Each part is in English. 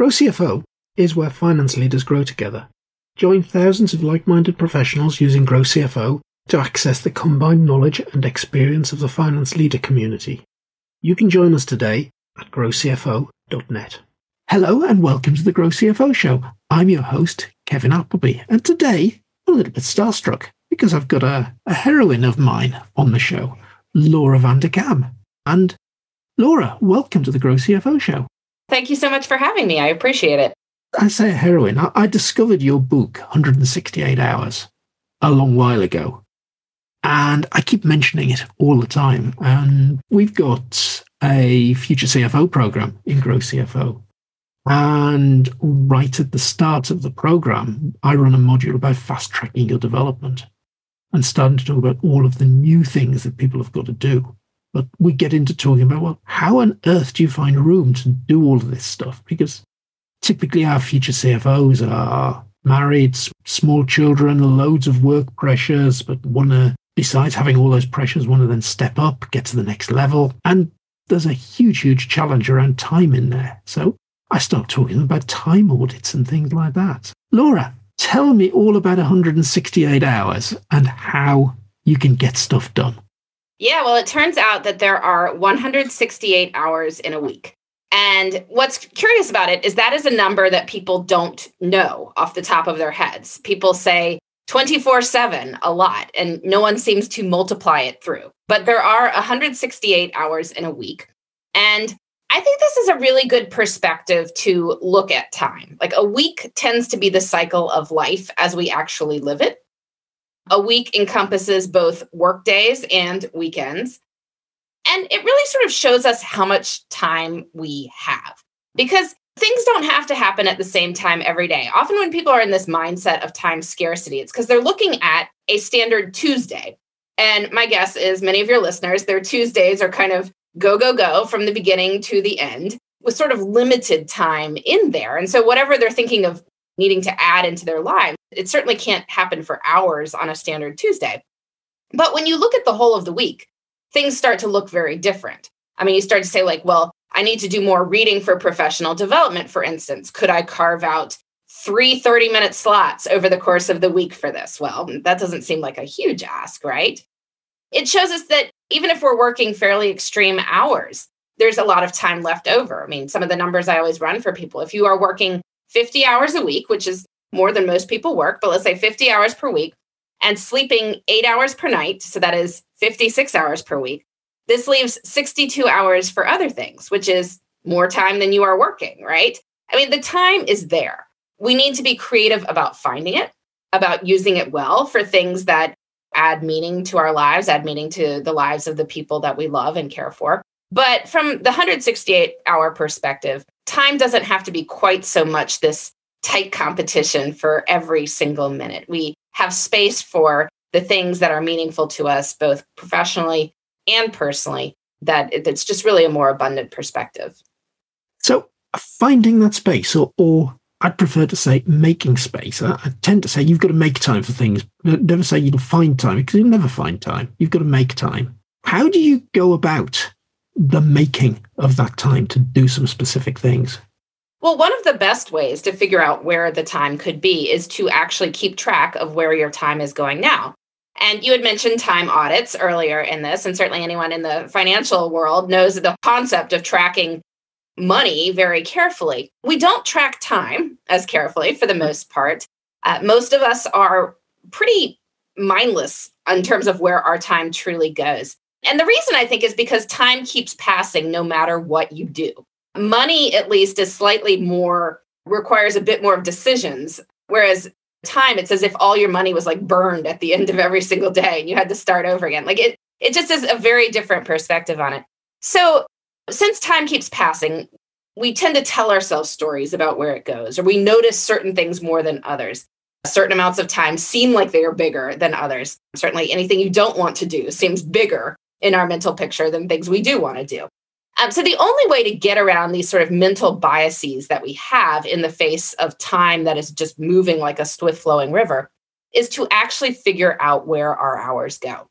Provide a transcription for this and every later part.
Grow CFO is where finance leaders grow together. Join thousands of like minded professionals using Grow CFO to access the combined knowledge and experience of the finance leader community. You can join us today at growcfo.net. Hello and welcome to the Grow CFO Show. I'm your host, Kevin Appleby, and today I'm a little bit starstruck because I've got a, a heroine of mine on the show, Laura Vanderkam. And Laura, welcome to the Grow CFO Show. Thank you so much for having me. I appreciate it. I say a heroine. I, I discovered your book, 168 Hours, a long while ago. And I keep mentioning it all the time. And we've got a future CFO program in Grow CFO. And right at the start of the program, I run a module about fast tracking your development and starting to talk about all of the new things that people have got to do. But we get into talking about, well, how on earth do you find room to do all of this stuff? Because typically our future CFOs are married, small children, loads of work pressures, but want to, besides having all those pressures, want to then step up, get to the next level. And there's a huge, huge challenge around time in there. So I start talking about time audits and things like that. Laura, tell me all about 168 hours and how you can get stuff done. Yeah, well, it turns out that there are 168 hours in a week. And what's curious about it is that is a number that people don't know off the top of their heads. People say 24 7 a lot, and no one seems to multiply it through. But there are 168 hours in a week. And I think this is a really good perspective to look at time. Like a week tends to be the cycle of life as we actually live it. A week encompasses both work days and weekends. And it really sort of shows us how much time we have because things don't have to happen at the same time every day. Often, when people are in this mindset of time scarcity, it's because they're looking at a standard Tuesday. And my guess is many of your listeners, their Tuesdays are kind of go, go, go from the beginning to the end with sort of limited time in there. And so, whatever they're thinking of needing to add into their lives, it certainly can't happen for hours on a standard Tuesday. But when you look at the whole of the week, things start to look very different. I mean, you start to say, like, well, I need to do more reading for professional development, for instance. Could I carve out three 30 minute slots over the course of the week for this? Well, that doesn't seem like a huge ask, right? It shows us that even if we're working fairly extreme hours, there's a lot of time left over. I mean, some of the numbers I always run for people if you are working 50 hours a week, which is more than most people work, but let's say 50 hours per week, and sleeping eight hours per night, so that is 56 hours per week, this leaves 62 hours for other things, which is more time than you are working, right? I mean, the time is there. We need to be creative about finding it, about using it well for things that add meaning to our lives, add meaning to the lives of the people that we love and care for. But from the 168 hour perspective, time doesn't have to be quite so much this tight competition for every single minute. We have space for the things that are meaningful to us, both professionally and personally, that it's just really a more abundant perspective. So, finding that space, or, or I'd prefer to say making space. I, I, tend to say you've got to make time for things. Never say you'll find time because you'll never find time. You've got to make time. How do you go about the making of that time to do some specific things? Well, one of the best ways to figure out where the time could be is to actually keep track of where your time is going now. And you had mentioned time audits earlier in this, and certainly anyone in the financial world knows the concept of tracking money very carefully. We don't track time as carefully for the most part. Uh, most of us are pretty mindless in terms of where our time truly goes. And the reason I think is because time keeps passing no matter what you do. Money, at least, is slightly more, requires a bit more of decisions. Whereas time, it's as if all your money was like burned at the end of every single day and you had to start over again. Like it, it just is a very different perspective on it. So since time keeps passing, we tend to tell ourselves stories about where it goes, or we notice certain things more than others. Certain amounts of time seem like they are bigger than others. Certainly, anything you don't want to do seems bigger in our mental picture than things we do want to do. Um, so, the only way to get around these sort of mental biases that we have in the face of time that is just moving like a swift flowing river is to actually figure out where our hours go.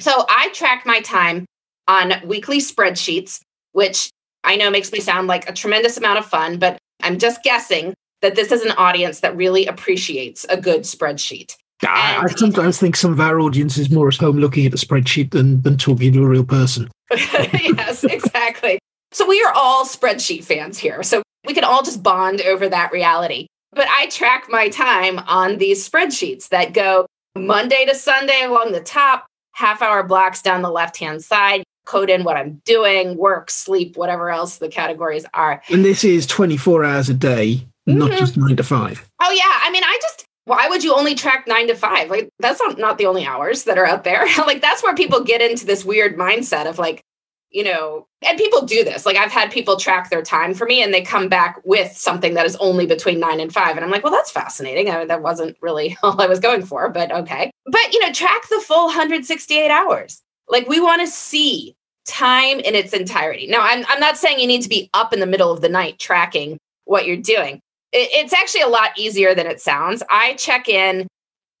So, I track my time on weekly spreadsheets which I know makes me sound like a tremendous amount of fun, but I'm just guessing that this is an audience that really appreciates a good spreadsheet. I, I sometimes think some of our audience is more at home looking at a spreadsheet than, than talking to a real person. yes, exactly. So we are all spreadsheet fans here. So we can all just bond over that reality. But I track my time on these spreadsheets that go Monday to Sunday along the top, half hour blocks down the left hand side, code in what I'm doing, work, sleep, whatever else the categories are. And this is 24 hours a day, mm-hmm. not just nine to five. Oh, yeah. I mean, I just, why would you only track nine to five? Like, that's not, not the only hours that are out there. like, that's where people get into this weird mindset of like, you know, and people do this. Like I've had people track their time for me and they come back with something that is only between nine and five. And I'm like, well, that's fascinating. I that wasn't really all I was going for, but okay. But, you know, track the full 168 hours. Like we want to see time in its entirety. Now, I'm, I'm not saying you need to be up in the middle of the night tracking what you're doing. It, it's actually a lot easier than it sounds. I check in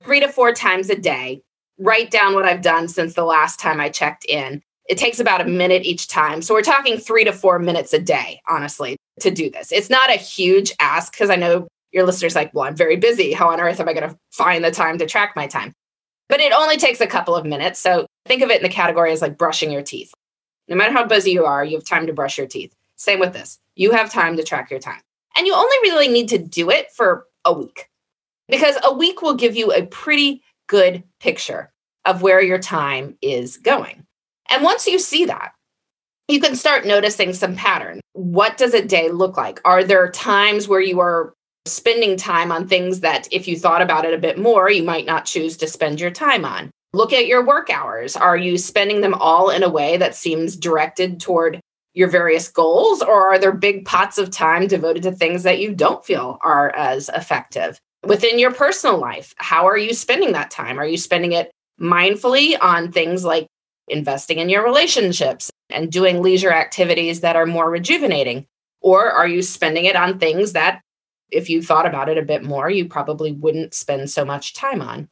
three to four times a day, write down what I've done since the last time I checked in it takes about a minute each time. So we're talking three to four minutes a day, honestly, to do this. It's not a huge ask because I know your listeners like, well, I'm very busy. How on earth am I going to find the time to track my time? But it only takes a couple of minutes. So think of it in the category as like brushing your teeth. No matter how busy you are, you have time to brush your teeth. Same with this. You have time to track your time. And you only really need to do it for a week because a week will give you a pretty good picture of where your time is going. And once you see that, you can start noticing some pattern. What does a day look like? Are there times where you are spending time on things that, if you thought about it a bit more, you might not choose to spend your time on? Look at your work hours. Are you spending them all in a way that seems directed toward your various goals, or are there big pots of time devoted to things that you don't feel are as effective? Within your personal life, how are you spending that time? Are you spending it mindfully on things like investing in your relationships and doing leisure activities that are more rejuvenating? Or are you spending it on things that, if you thought about it a bit more, you probably wouldn't spend so much time on?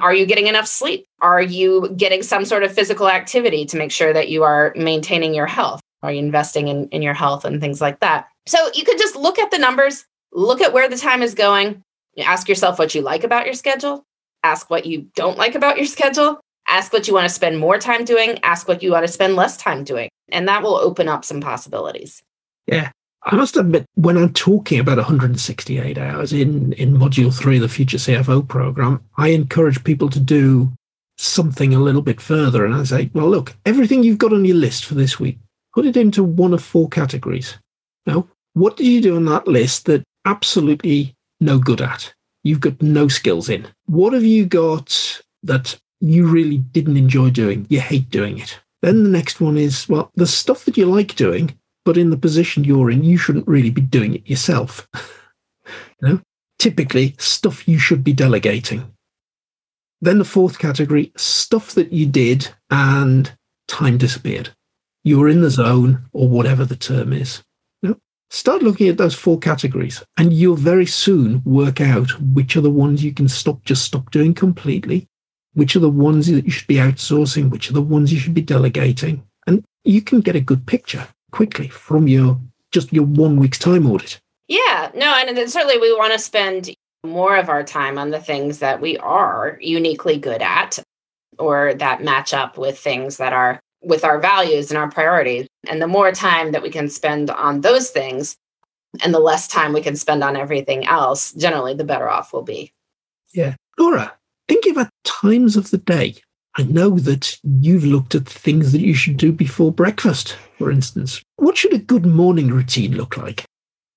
Are you getting enough sleep? Are you getting some sort of physical activity to make sure that you are maintaining your health? Are you investing in, in your health and things like that? So you could just look at the numbers, look at where the time is going, ask yourself what you like about your schedule, ask what you don't like about your schedule, Ask what you want to spend more time doing, ask what you want to spend less time doing. And that will open up some possibilities. Yeah. I must admit, when I'm talking about 168 hours in, in Module 3 of the Future CFO program, I encourage people to do something a little bit further. And I say, well, look, everything you've got on your list for this week, put it into one of four categories. Now, what did you do on that list that absolutely no good at? You've got no skills in. What have you got that you really didn't enjoy doing, you hate doing it. Then the next one is, well, the stuff that you like doing, but in the position you're in, you shouldn't really be doing it yourself. you know, typically stuff you should be delegating. Then the fourth category, stuff that you did and time disappeared. You were in the zone or whatever the term is. You know, start looking at those four categories and you'll very soon work out which are the ones you can stop, just stop doing completely which are the ones that you should be outsourcing, which are the ones you should be delegating. And you can get a good picture quickly from your just your one week's time audit. Yeah, no, and certainly we want to spend more of our time on the things that we are uniquely good at or that match up with things that are with our values and our priorities. And the more time that we can spend on those things and the less time we can spend on everything else, generally the better off we'll be. Yeah. Laura, thinking about times of the day. I know that you've looked at things that you should do before breakfast, for instance. What should a good morning routine look like?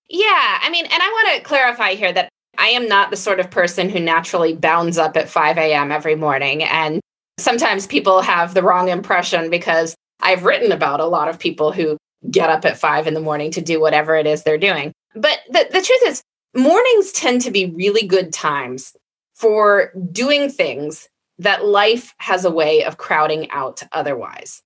Yeah, I mean, and I want to clarify here that I am not the sort of person who naturally bounds up at 5 a.m. every morning. And sometimes people have the wrong impression because I've written about a lot of people who get up at 5 in the morning to do whatever it is they're doing. But the, the truth is, mornings tend to be really good times for doing things that life has a way of crowding out otherwise.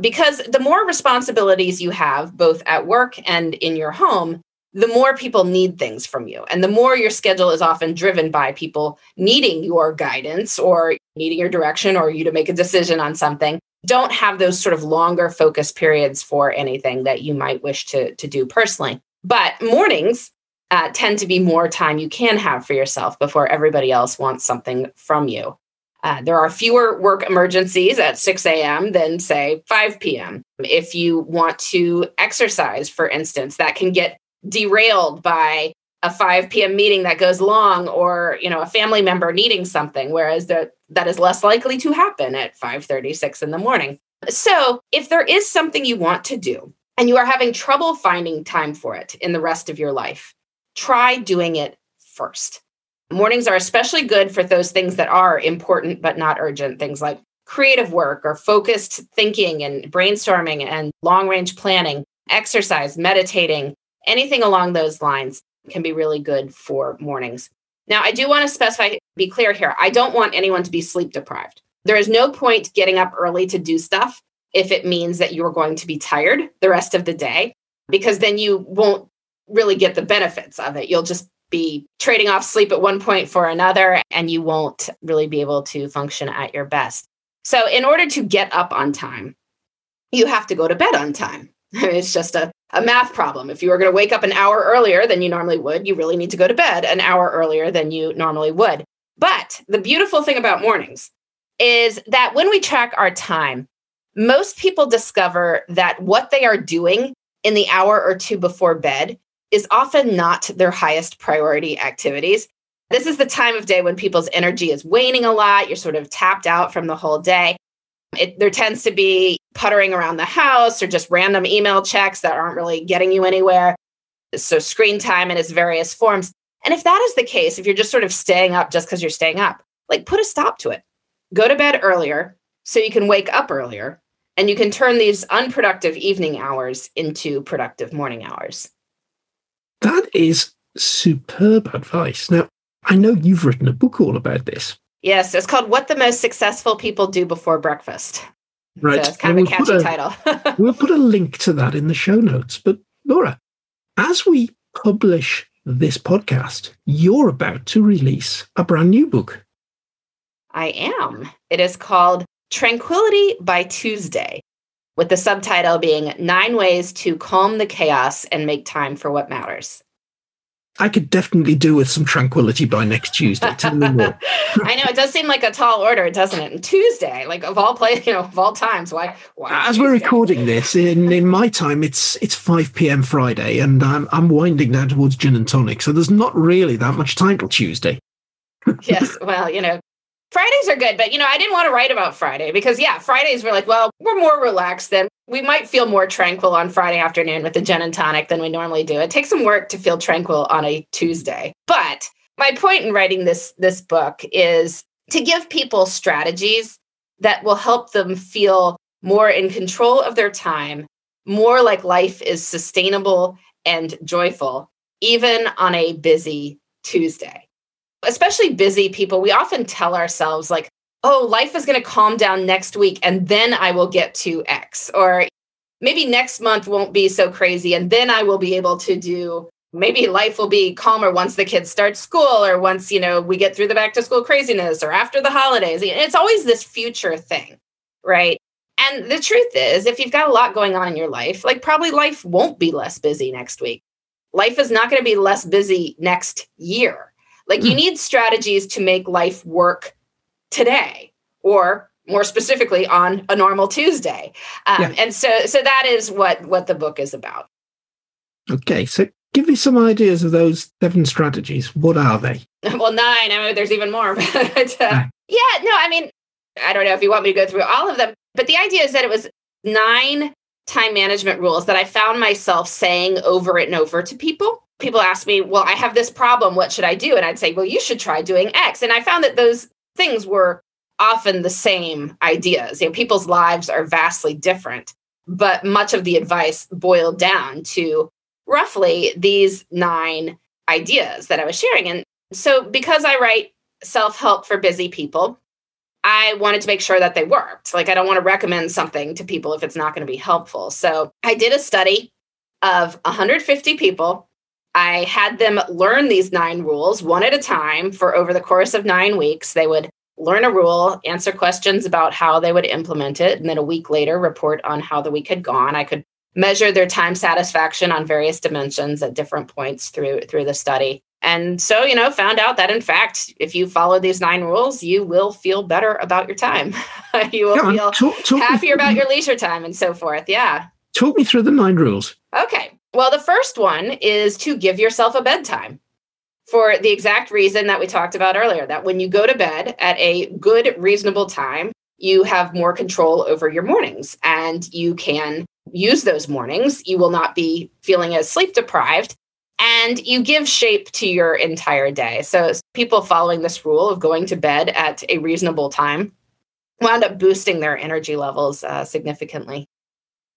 Because the more responsibilities you have, both at work and in your home, the more people need things from you. And the more your schedule is often driven by people needing your guidance or needing your direction or you to make a decision on something, don't have those sort of longer focus periods for anything that you might wish to, to do personally. But mornings uh, tend to be more time you can have for yourself before everybody else wants something from you. Uh, there are fewer work emergencies at 6 a.m. than, say, 5 p.m. If you want to exercise, for instance, that can get derailed by a 5 p.m. meeting that goes long or you know a family member needing something whereas that that is less likely to happen at 5:36 in the morning. So, if there is something you want to do and you are having trouble finding time for it in the rest of your life, try doing it first. Mornings are especially good for those things that are important but not urgent, things like creative work or focused thinking and brainstorming and long range planning, exercise, meditating, anything along those lines can be really good for mornings. Now, I do want to specify, be clear here. I don't want anyone to be sleep deprived. There is no point getting up early to do stuff if it means that you're going to be tired the rest of the day, because then you won't really get the benefits of it. You'll just be trading off sleep at one point for another, and you won't really be able to function at your best. So, in order to get up on time, you have to go to bed on time. it's just a, a math problem. If you are going to wake up an hour earlier than you normally would, you really need to go to bed an hour earlier than you normally would. But the beautiful thing about mornings is that when we track our time, most people discover that what they are doing in the hour or two before bed is often not their highest priority activities. This is the time of day when people's energy is waning a lot. You're sort of tapped out from the whole day. It, there tends to be puttering around the house or just random email checks that aren't really getting you anywhere. So, screen time in its various forms. And if that is the case, if you're just sort of staying up just because you're staying up, like put a stop to it. Go to bed earlier so you can wake up earlier and you can turn these unproductive evening hours into productive morning hours. That is superb advice. Now, I know you've written a book all about this. Yes, it's called What the Most Successful People Do Before Breakfast. Right. So it's kind of a catchy a, title. we'll put a link to that in the show notes. But Laura, as we publish this podcast, you're about to release a brand new book. I am. It is called Tranquility by Tuesday, with the subtitle being Nine Ways to Calm the Chaos and Make Time for What Matters. I could definitely do with some tranquility by next Tuesday. Tell me more. I know it does seem like a tall order, doesn't it? And Tuesday, like of all play, you know, of all times, why? why As Tuesday? we're recording this in in my time, it's it's five p.m. Friday, and I'm I'm winding down towards gin and tonic, so there's not really that much time till Tuesday. yes, well, you know, Fridays are good, but you know, I didn't want to write about Friday because yeah, Fridays were like, well, we're more relaxed then. We might feel more tranquil on Friday afternoon with the gin and tonic than we normally do. It takes some work to feel tranquil on a Tuesday. But my point in writing this this book is to give people strategies that will help them feel more in control of their time, more like life is sustainable and joyful even on a busy Tuesday especially busy people, we often tell ourselves, like, oh, life is going to calm down next week and then I will get to X. Or maybe next month won't be so crazy and then I will be able to do maybe life will be calmer once the kids start school or once you know we get through the back to school craziness or after the holidays it's always this future thing right and the truth is if you've got a lot going on in your life like probably life won't be less busy next week life is not going to be less busy next year like you hmm. need strategies to make life work today or more specifically on a normal Tuesday. Um, yeah. And so so that is what what the book is about. Okay, so give me some ideas of those seven strategies. What are they? Well, nine. I mean, there's even more. But uh, yeah, no, I mean, I don't know if you want me to go through all of them, but the idea is that it was nine time management rules that I found myself saying over and over to people people ask me, well, I have this problem. What should I do? And I'd say, well, you should try doing X. And I found that those things were often the same ideas. You know, people's lives are vastly different, but much of the advice boiled down to roughly these nine ideas that I was sharing. And so, because I write self help for busy people, I wanted to make sure that they worked. Like, I don't want to recommend something to people if it's not going to be helpful. So, I did a study of 150 people I had them learn these nine rules one at a time for over the course of nine weeks. They would learn a rule, answer questions about how they would implement it, and then a week later report on how the week had gone. I could measure their time satisfaction on various dimensions at different points through through the study. And so, you know, found out that in fact, if you follow these nine rules, you will feel better about your time. you will feel talk, talk happier about your leisure time and so forth. Yeah. Talk me through the nine rules. Okay. Well, the first one is to give yourself a bedtime for the exact reason that we talked about earlier that when you go to bed at a good, reasonable time, you have more control over your mornings and you can use those mornings. You will not be feeling as sleep deprived and you give shape to your entire day. So, people following this rule of going to bed at a reasonable time wound up boosting their energy levels uh, significantly.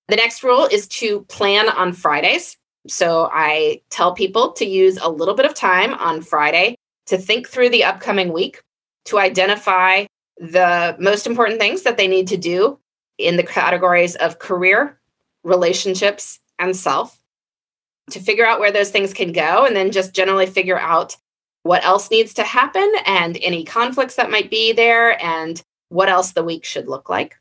The next rule is to plan on Fridays. So, I tell people to use a little bit of time on Friday to think through the upcoming week, to identify the most important things that they need to do in the categories of career, relationships, and self to figure out where those things can go and then just generally figure out what else needs to happen and any conflicts that might be there and what else the week should look like.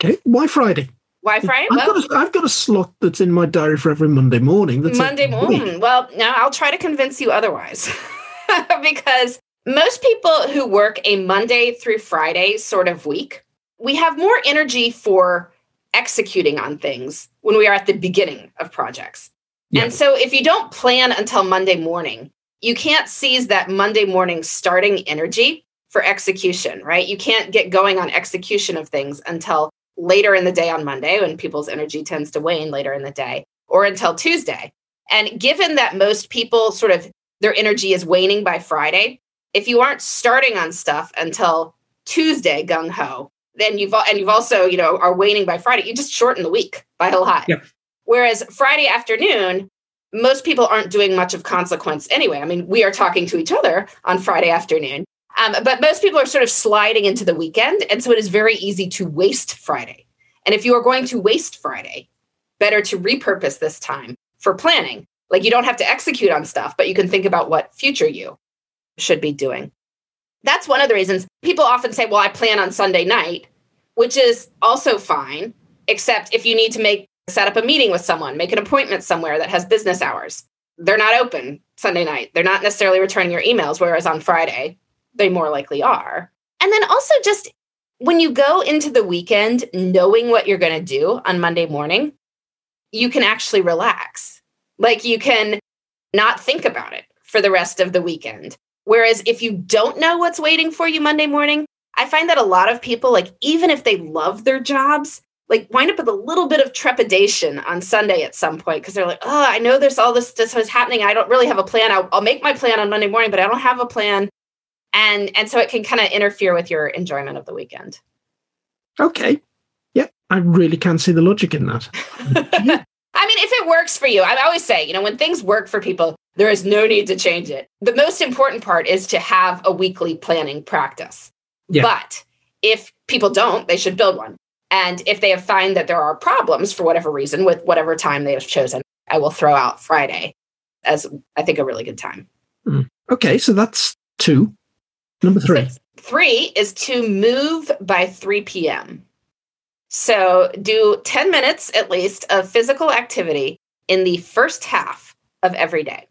Okay. Why Friday? Why Friday? I've, well, got a, I've got a slot that's in my diary for every Monday morning. That's Monday morning. Well, now I'll try to convince you otherwise because most people who work a Monday through Friday sort of week, we have more energy for executing on things when we are at the beginning of projects. Yeah. And so if you don't plan until Monday morning, you can't seize that Monday morning starting energy for execution, right? You can't get going on execution of things until later in the day on Monday when people's energy tends to wane later in the day or until Tuesday. And given that most people sort of their energy is waning by Friday, if you aren't starting on stuff until Tuesday gung ho, then you've and you've also you know are waning by Friday, you just shorten the week by a lot. Yep. Whereas Friday afternoon, most people aren't doing much of consequence anyway. I mean, we are talking to each other on Friday afternoon, um, but most people are sort of sliding into the weekend, and so it is very easy to waste Friday. And if you are going to waste Friday, better to repurpose this time for planning. Like you don't have to execute on stuff, but you can think about what future you should be doing. That's one of the reasons people often say, well, I plan on Sunday night, which is also fine, except if you need to make set up a meeting with someone, make an appointment somewhere that has business hours. They're not open Sunday night. They're not necessarily returning your emails, whereas on Friday, they more likely are. And then also just when you go into the weekend knowing what you're going to do on Monday morning, you can actually relax. Like you can not think about it for the rest of the weekend. Whereas if you don't know what's waiting for you Monday morning, I find that a lot of people, like, even if they love their jobs, like wind up with a little bit of trepidation on Sunday at some point because they're like, oh, I know there's all this this was happening. I don't really have a plan. I'll, I'll make my plan on Monday morning, but I don't have a plan, and and so it can kind of interfere with your enjoyment of the weekend. Okay, yeah, I really can't see the logic in that. I mean, if it works for you, I always say, you know, when things work for people, there is no need to change it. The most important part is to have a weekly planning practice. Yeah. But if people don't, they should build one. And if they have find that there are problems for whatever reason with whatever time they have chosen, I will throw out Friday as I think a really good time. Mm. Okay, so that's two. Number three. Three is to move by 3 p.m. So do 10 minutes at least of physical activity in the first half of every day.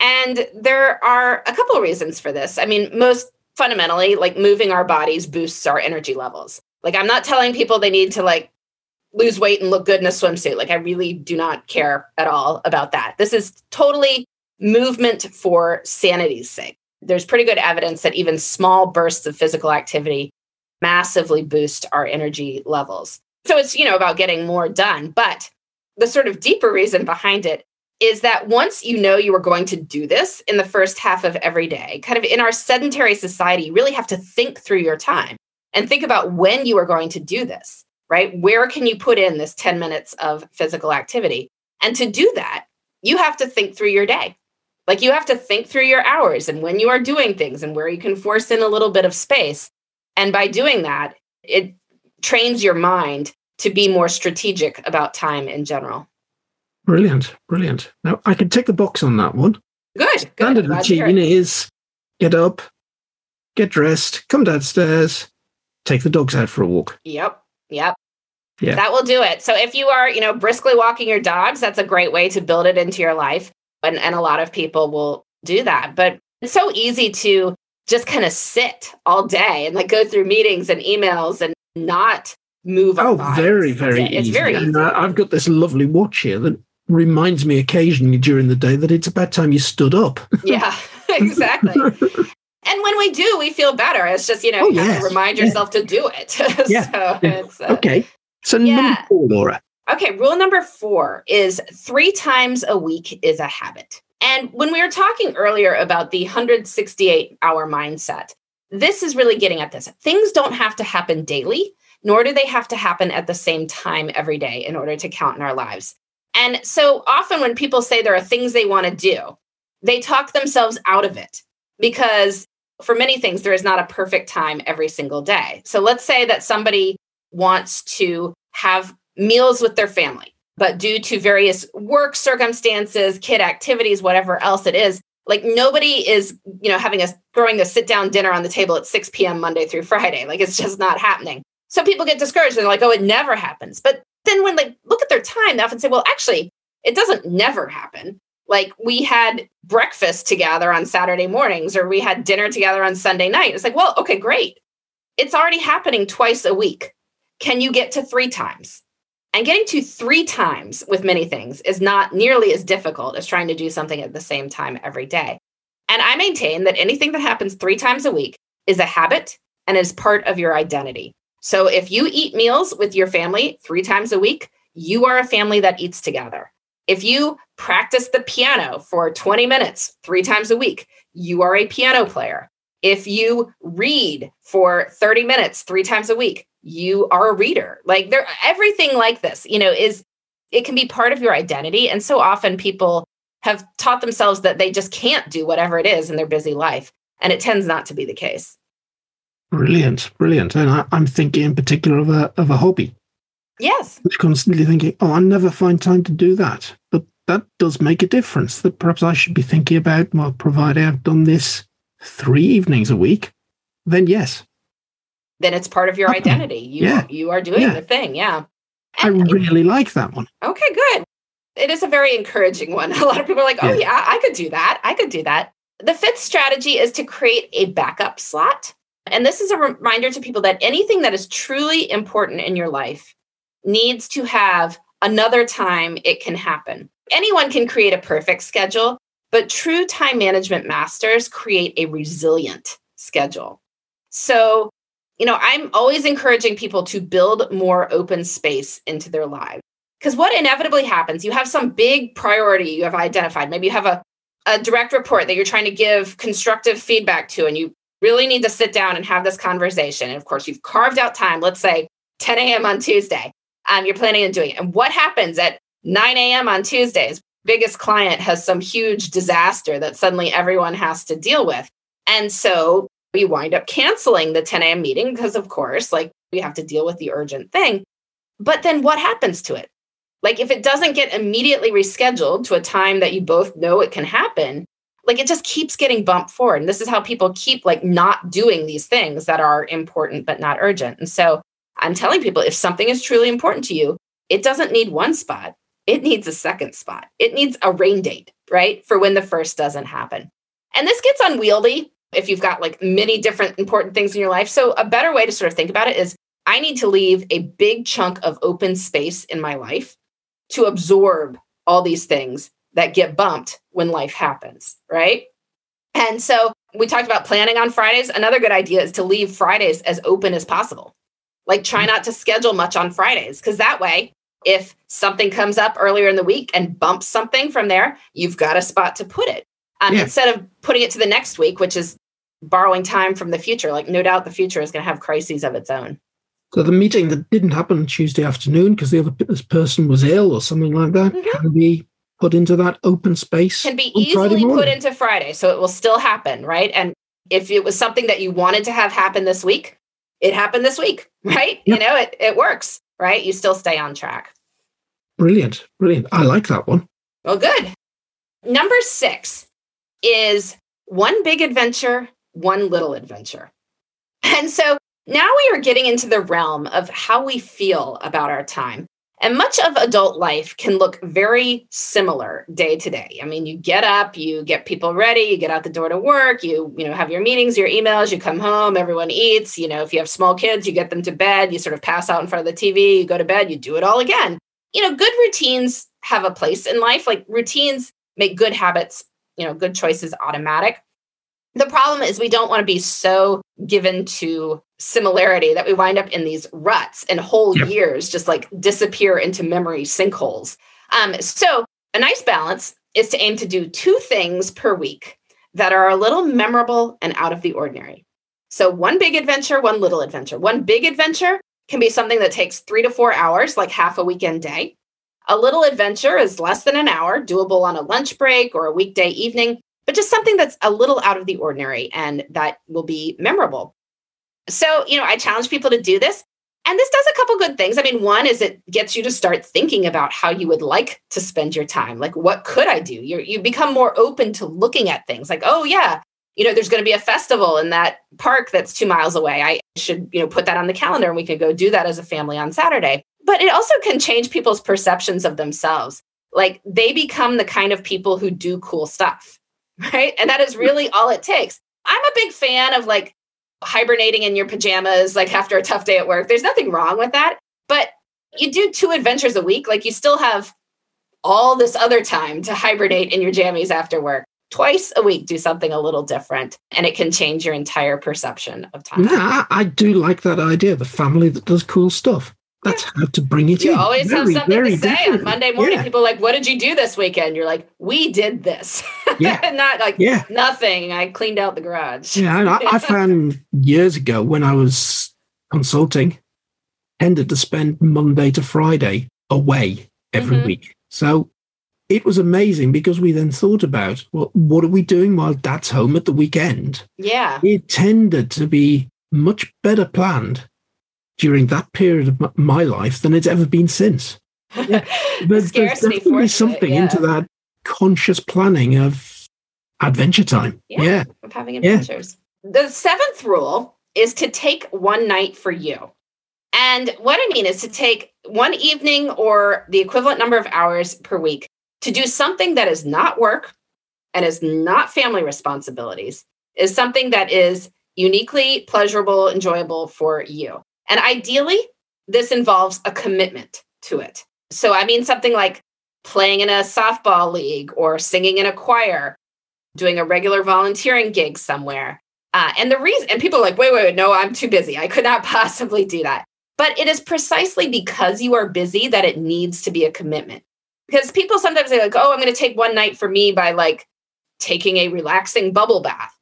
And there are a couple of reasons for this. I mean, most fundamentally, like moving our bodies boosts our energy levels. Like, I'm not telling people they need to like lose weight and look good in a swimsuit. Like, I really do not care at all about that. This is totally movement for sanity's sake. There's pretty good evidence that even small bursts of physical activity massively boost our energy levels. So it's, you know, about getting more done. But the sort of deeper reason behind it is that once you know you are going to do this in the first half of every day, kind of in our sedentary society, you really have to think through your time and think about when you are going to do this, right? Where can you put in this 10 minutes of physical activity? And to do that, you have to think through your day. Like you have to think through your hours and when you are doing things and where you can force in a little bit of space. And by doing that, it trains your mind to be more strategic about time in general. Brilliant, brilliant. Now I can tick the box on that one. Good. Standard routine is get up, get dressed, come downstairs, take the dogs out for a walk. Yep. Yep. Yeah. That will do it. So if you are, you know, briskly walking your dogs, that's a great way to build it into your life. And, and a lot of people will do that. But it's so easy to just kind of sit all day and like go through meetings and emails and not move. Oh, very, very It's easy. very easy. uh, I've got this lovely watch here that reminds me occasionally during the day that it's about time you stood up. yeah, exactly. And when we do, we feel better. It's just, you know, Oh, you have yes. to remind Yeah. yourself to do it. Yeah. so it's, uh, Okay. So Yeah. number four, Laura. Okay, rule number four is three times a week is a habit. And when we were talking earlier about the 168 hour mindset, this is really getting at this. Things don't have to happen daily, nor do they have to happen at the same time every day in order to count in our lives. And so often when people say there are things they want to do, they talk themselves out of it because for many things, there is not a perfect time every single day. So let's say that somebody wants to have meals with their family, but due to various work circumstances, kid activities, whatever else it is, like nobody is, you know, having a throwing a sit down dinner on the table at 6 p.m. Monday through Friday. Like it's just not happening. So people get discouraged and they're like, oh, it never happens. But then when they look at their time, they often say, well, actually, it doesn't never happen. Like we had breakfast together on Saturday mornings or we had dinner together on Sunday night. It's like, well, okay, great. It's already happening twice a week. Can you get to three times? And getting to three times with many things is not nearly as difficult as trying to do something at the same time every day. And I maintain that anything that happens three times a week is a habit and is part of your identity. So if you eat meals with your family three times a week, you are a family that eats together. If you practice the piano for 20 minutes three times a week, you are a piano player. If you read for 30 minutes three times a week, you are a reader. Like there everything like this, you know, is it can be part of your identity and so often people have taught themselves that they just can't do whatever it is in their busy life and it tends not to be the case. Brilliant, brilliant. And I, I'm thinking in particular of a of a hobby. Yes. Constantly thinking, oh, I never find time to do that. But that does make a difference. That perhaps I should be thinking about, well, provided I've done this three evenings a week, then yes, Then it's part of your Okay. identity. You Yeah. you are doing Yeah. the thing, yeah. I really like that one. Okay, good. It is a very encouraging one. A lot of people are like, oh, Yeah. yeah, I could do that. I could do that. The fifth strategy is to create a backup slot. And this is a reminder to people that anything that is truly important in your life needs to have another time it can happen. Anyone can create a perfect schedule, but true time management masters create a resilient schedule. So, you know, I'm always encouraging people to build more open space into their lives. Because what inevitably happens, you have some big priority you have identified. Maybe you have a, a direct report that you're trying to give constructive feedback to, and you really need to sit down and have this conversation. And of course, you've carved out time, let's say 10 a.m. on Tuesday. Um, you're planning on doing it. And what happens at 9 a.m. on Tuesdays? Biggest client has some huge disaster that suddenly everyone has to deal with. And so we wind up canceling the 10 a.m. meeting because, of course, like we have to deal with the urgent thing. But then what happens to it? Like if it doesn't get immediately rescheduled to a time that you both know it can happen, like it just keeps getting bumped forward. And this is how people keep like not doing these things that are important but not urgent. And so I'm telling people if something is truly important to you, it doesn't need one spot. It needs a second spot. It needs a rain date, right? For when the first doesn't happen. And this gets unwieldy if you've got like many different important things in your life. So a better way to sort of think about it is I need to leave a big chunk of open space in my life to absorb all these things that get bumped when life happens, right? And so we talked about planning on Fridays. Another good idea is to leave Fridays as open as possible. Like try not to schedule much on Fridays because that way, if something comes up earlier in the week and bumps something from there, you've got a spot to put it. Um, Yeah. Instead of putting it to the next week, which is borrowing time from the future. Like no doubt the future is going to have crises of its own. So the meeting that didn't happen Tuesday afternoon because the other this person was ill or something like that Mhm. can be put into that open space. can be easily put into Friday. So it will still happen, right? And if it was something that you wanted to have happen this week, it happened this week, right? You know, it, it works, right? You still stay on track. Brilliant, brilliant. I like that one. Well, good. Number six is one big adventure, one little adventure. And so now we are getting into the realm of how we feel about our time. And much of adult life can look very similar day to day. I mean, you get up, you get people ready, you get out the door to work, you, you know, have your meetings, your emails, you come home, everyone eats, you know, if you have small kids, you get them to bed, you sort of pass out in front of the TV, you go to bed, you do it all again. You know, good routines have a place in life. Like routines make good habits, you know, good choices automatic. The problem is we don't want to be so given to similarity that we wind up in these ruts and whole yep. years just like disappear into memory sinkholes. Um, so a nice balance is to aim to do two things per week that are a little memorable and out of the ordinary. So one big adventure, one little adventure. One big adventure can be something that takes three to four hours, like half a weekend day. A little adventure is less than an hour, doable on a lunch break or a weekday evening but just something that's a little out of the ordinary and that will be memorable. So, you know, I challenge people to do this. And this does a couple good things. I mean, one is it gets you to start thinking about how you would like to spend your time. Like, what could I do? you you become more open to looking at things like, oh, yeah, you know, there's going to be a festival in that park that's two miles away. I should, you know, put that on the calendar and we could go do that as a family on Saturday. But it also can change people's perceptions of themselves. Like, they become the kind of people who do cool stuff right? And that is really all it takes. I'm a big fan of like hibernating in your pajamas, like after a tough day at work. There's nothing wrong with that. But you do two adventures a week, like you still have all this other time to hibernate in your jammies after work. Twice a week, do something a little different, and it can change your entire perception of time. Yeah, I do like that idea. The family that does cool stuff. That's how to bring it you in. You always very, have something to say different. on Monday morning. Yeah. People are like, "What did you do this weekend?" You're like, "We did this." Yeah, not like yeah. nothing. I cleaned out the garage. Yeah, I, I found years ago when I was consulting, tended to spend Monday to Friday away every mm-hmm. week. So it was amazing because we then thought about well, what are we doing while Dad's home at the weekend? Yeah, it tended to be much better planned during that period of my life than it's ever been since. Yeah. there's, there's definitely something it, yeah. into that conscious planning of adventure time. Yeah. yeah. Of having adventures. The seventh rule is to take one night for you. And what I mean is to take one evening or the equivalent number of hours per week to do something that is not work and is not family responsibilities, is something that is uniquely pleasurable, enjoyable for you. And ideally, this involves a commitment to it. So, I mean, something like playing in a softball league or singing in a choir, doing a regular volunteering gig somewhere. Uh, and the reason, and people are like, wait, wait, wait, no, I'm too busy. I could not possibly do that. But it is precisely because you are busy that it needs to be a commitment. Because people sometimes say, like, oh, I'm going to take one night for me by like taking a relaxing bubble bath.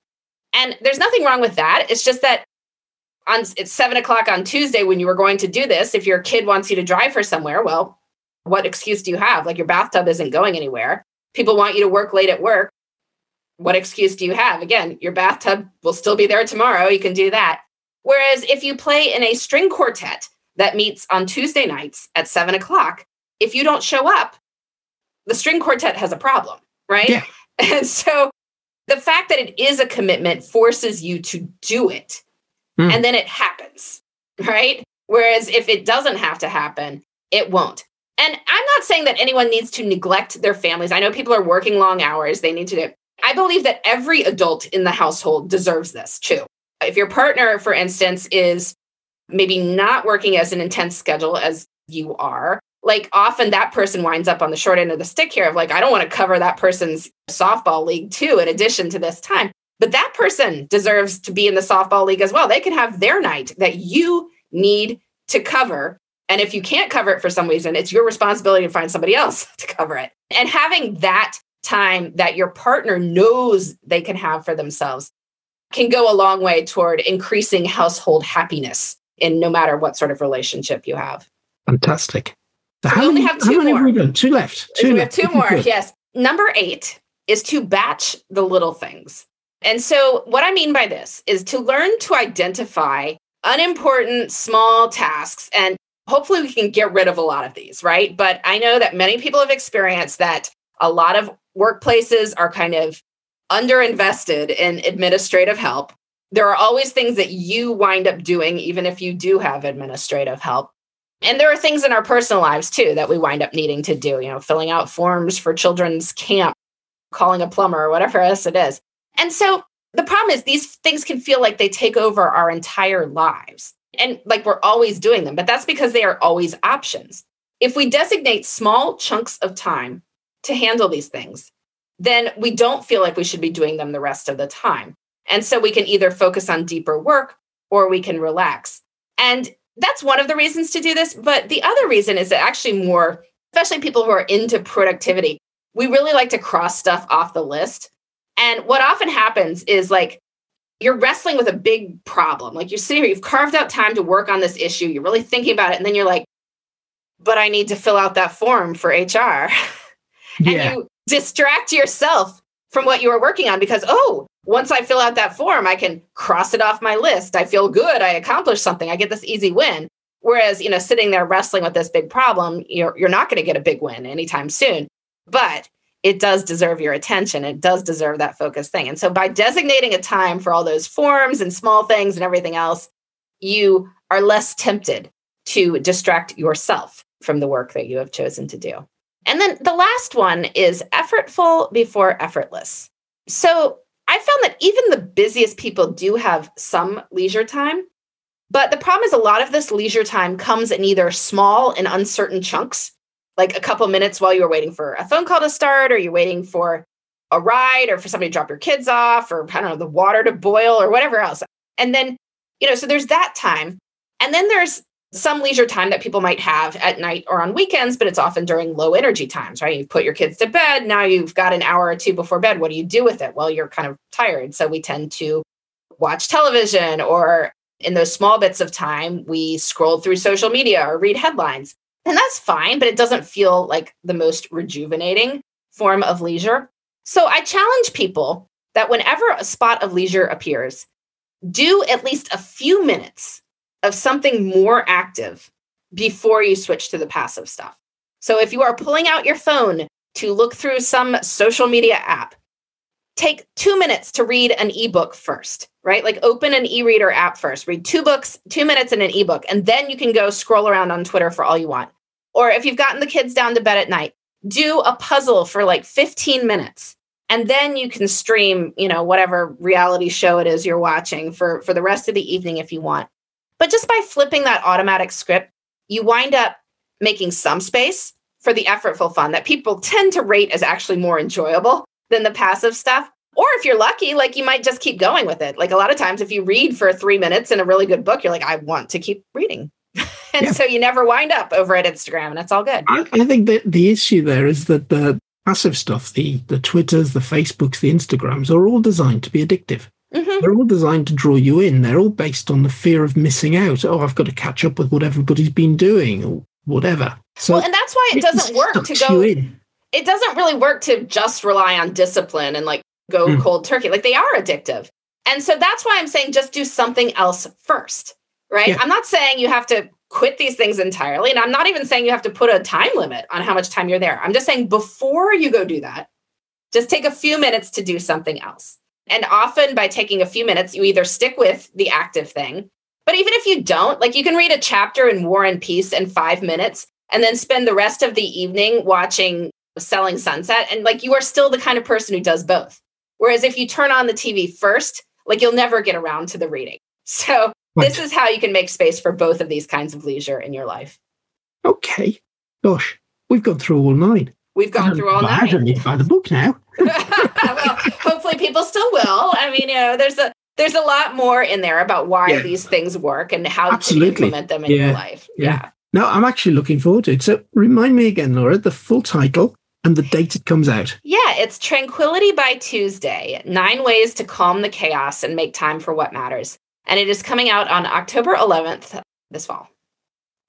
And there's nothing wrong with that. It's just that on it's seven o'clock on Tuesday when you were going to do this. If your kid wants you to drive her somewhere, well, what excuse do you have? Like your bathtub isn't going anywhere. People want you to work late at work. What excuse do you have? Again, your bathtub will still be there tomorrow. You can do that. Whereas if you play in a string quartet that meets on Tuesday nights at seven o'clock, if you don't show up, the string quartet has a problem, right? Yeah. And so the fact that it is a commitment forces you to do it mm. and then it happens, right? Whereas if it doesn't have to happen, it won't. And I'm not saying that anyone needs to neglect their families. I know people are working long hours, they need to do. I believe that every adult in the household deserves this too. If your partner, for instance, is maybe not working as an intense schedule as you are, like often that person winds up on the short end of the stick here of like, I don't want to cover that person's softball league too, in addition to this time. But that person deserves to be in the softball league as well. They can have their night that you need to cover. And if you can't cover it for some reason, it's your responsibility to find somebody else to cover it. And having that time that your partner knows they can have for themselves can go a long way toward increasing household happiness in no matter what sort of relationship you have. Fantastic. So we only have two more. Two left. Two we left. have two more. Yes. Number eight is to batch the little things. And so, what I mean by this is to learn to identify unimportant small tasks and hopefully we can get rid of a lot of these, right? But I know that many people have experienced that a lot of workplaces are kind of underinvested in administrative help. There are always things that you wind up doing, even if you do have administrative help. And there are things in our personal lives too that we wind up needing to do, you know, filling out forms for children's camp, calling a plumber, or whatever else it is. And so the problem is these things can feel like they take over our entire lives and like we're always doing them, but that's because they are always options. If we designate small chunks of time to handle these things, then we don't feel like we should be doing them the rest of the time. And so we can either focus on deeper work or we can relax. And that's one of the reasons to do this. But the other reason is that actually more, especially people who are into productivity, we really like to cross stuff off the list. And what often happens is like you're wrestling with a big problem. Like you're sitting here, you've carved out time to work on this issue, you're really thinking about it, and then you're like, but I need to fill out that form for HR. and yeah. you distract yourself from what you were working on because, oh, once I fill out that form, I can cross it off my list. I feel good. I accomplished something. I get this easy win. Whereas, you know, sitting there wrestling with this big problem, you're, you're not going to get a big win anytime soon. But it does deserve your attention. It does deserve that focus thing. And so by designating a time for all those forms and small things and everything else, you are less tempted to distract yourself from the work that you have chosen to do. And then the last one is effortful before effortless. So I found that even the busiest people do have some leisure time. But the problem is a lot of this leisure time comes in either small and uncertain chunks like a couple minutes while you were waiting for a phone call to start, or you're waiting for a ride, or for somebody to drop your kids off, or I don't know, the water to boil, or whatever else. And then, you know, so there's that time. And then there's some leisure time that people might have at night or on weekends, but it's often during low energy times, right? You put your kids to bed. Now you've got an hour or two before bed. What do you do with it? Well, you're kind of tired. So we tend to watch television or in those small bits of time, we scroll through social media or read headlines. And that's fine, but it doesn't feel like the most rejuvenating form of leisure. So I challenge people that whenever a spot of leisure appears, do at least a few minutes of something more active before you switch to the passive stuff. So if you are pulling out your phone to look through some social media app, take two minutes to read an ebook first, right? Like open an e reader app first, read two books, two minutes in an ebook, and then you can go scroll around on Twitter for all you want. Or if you've gotten the kids down to bed at night, do a puzzle for like 15 minutes. And then you can stream, you know, whatever reality show it is you're watching for, for the rest of the evening if you want. But just by flipping that automatic script, you wind up making some space for the effortful fun that people tend to rate as actually more enjoyable than the passive stuff. Or if you're lucky, like you might just keep going with it. Like a lot of times, if you read for three minutes in a really good book, you're like, I want to keep reading. and yeah. so you never wind up over at Instagram, and it's all good. I, I think that the issue there is that the passive stuff, the the Twitters, the Facebooks, the Instagrams, are all designed to be addictive. Mm-hmm. They're all designed to draw you in. They're all based on the fear of missing out. Oh, I've got to catch up with what everybody's been doing, or whatever. So well, and that's why it doesn't work to go. It doesn't really work to just rely on discipline and like go mm. cold turkey. Like they are addictive. And so that's why I'm saying just do something else first, right? Yeah. I'm not saying you have to quit these things entirely. And I'm not even saying you have to put a time limit on how much time you're there. I'm just saying before you go do that, just take a few minutes to do something else. And often by taking a few minutes, you either stick with the active thing, but even if you don't, like you can read a chapter in War and Peace in five minutes and then spend the rest of the evening watching Selling Sunset. And like you are still the kind of person who does both. Whereas if you turn on the TV first, like you'll never get around to the reading. So right. this is how you can make space for both of these kinds of leisure in your life. Okay. Gosh, we've gone through all nine. We've gone through all nine. I don't need to buy the book now. well, hopefully people still will. I mean, you know, there's a there's a lot more in there about why yeah. these things work and how Absolutely. to implement them in yeah. your life. Yeah. yeah. No, I'm actually looking forward to it. So remind me again, Laura, the full title and the date it comes out. Yeah, it's Tranquility by Tuesday Nine Ways to Calm the Chaos and Make Time for What Matters. And it is coming out on October 11th this fall.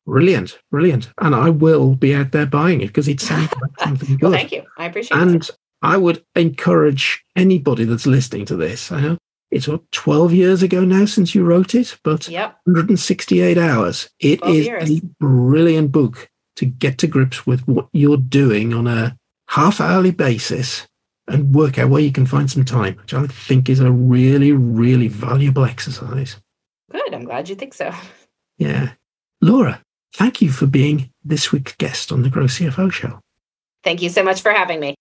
Brilliant, brilliant. And I will be out there buying it because it sounds like something good. well, thank you. I appreciate and it. And I would encourage anybody that's listening to this. I know it's what 12 years ago now since you wrote it, but yep. 168 hours. It is years. a brilliant book to get to grips with what you're doing on a half hourly basis and work out where you can find some time, which I think is a really, really valuable exercise. Good. I'm glad you think so. Yeah. Laura, thank you for being this week's guest on the Grow CFO show. Thank you so much for having me.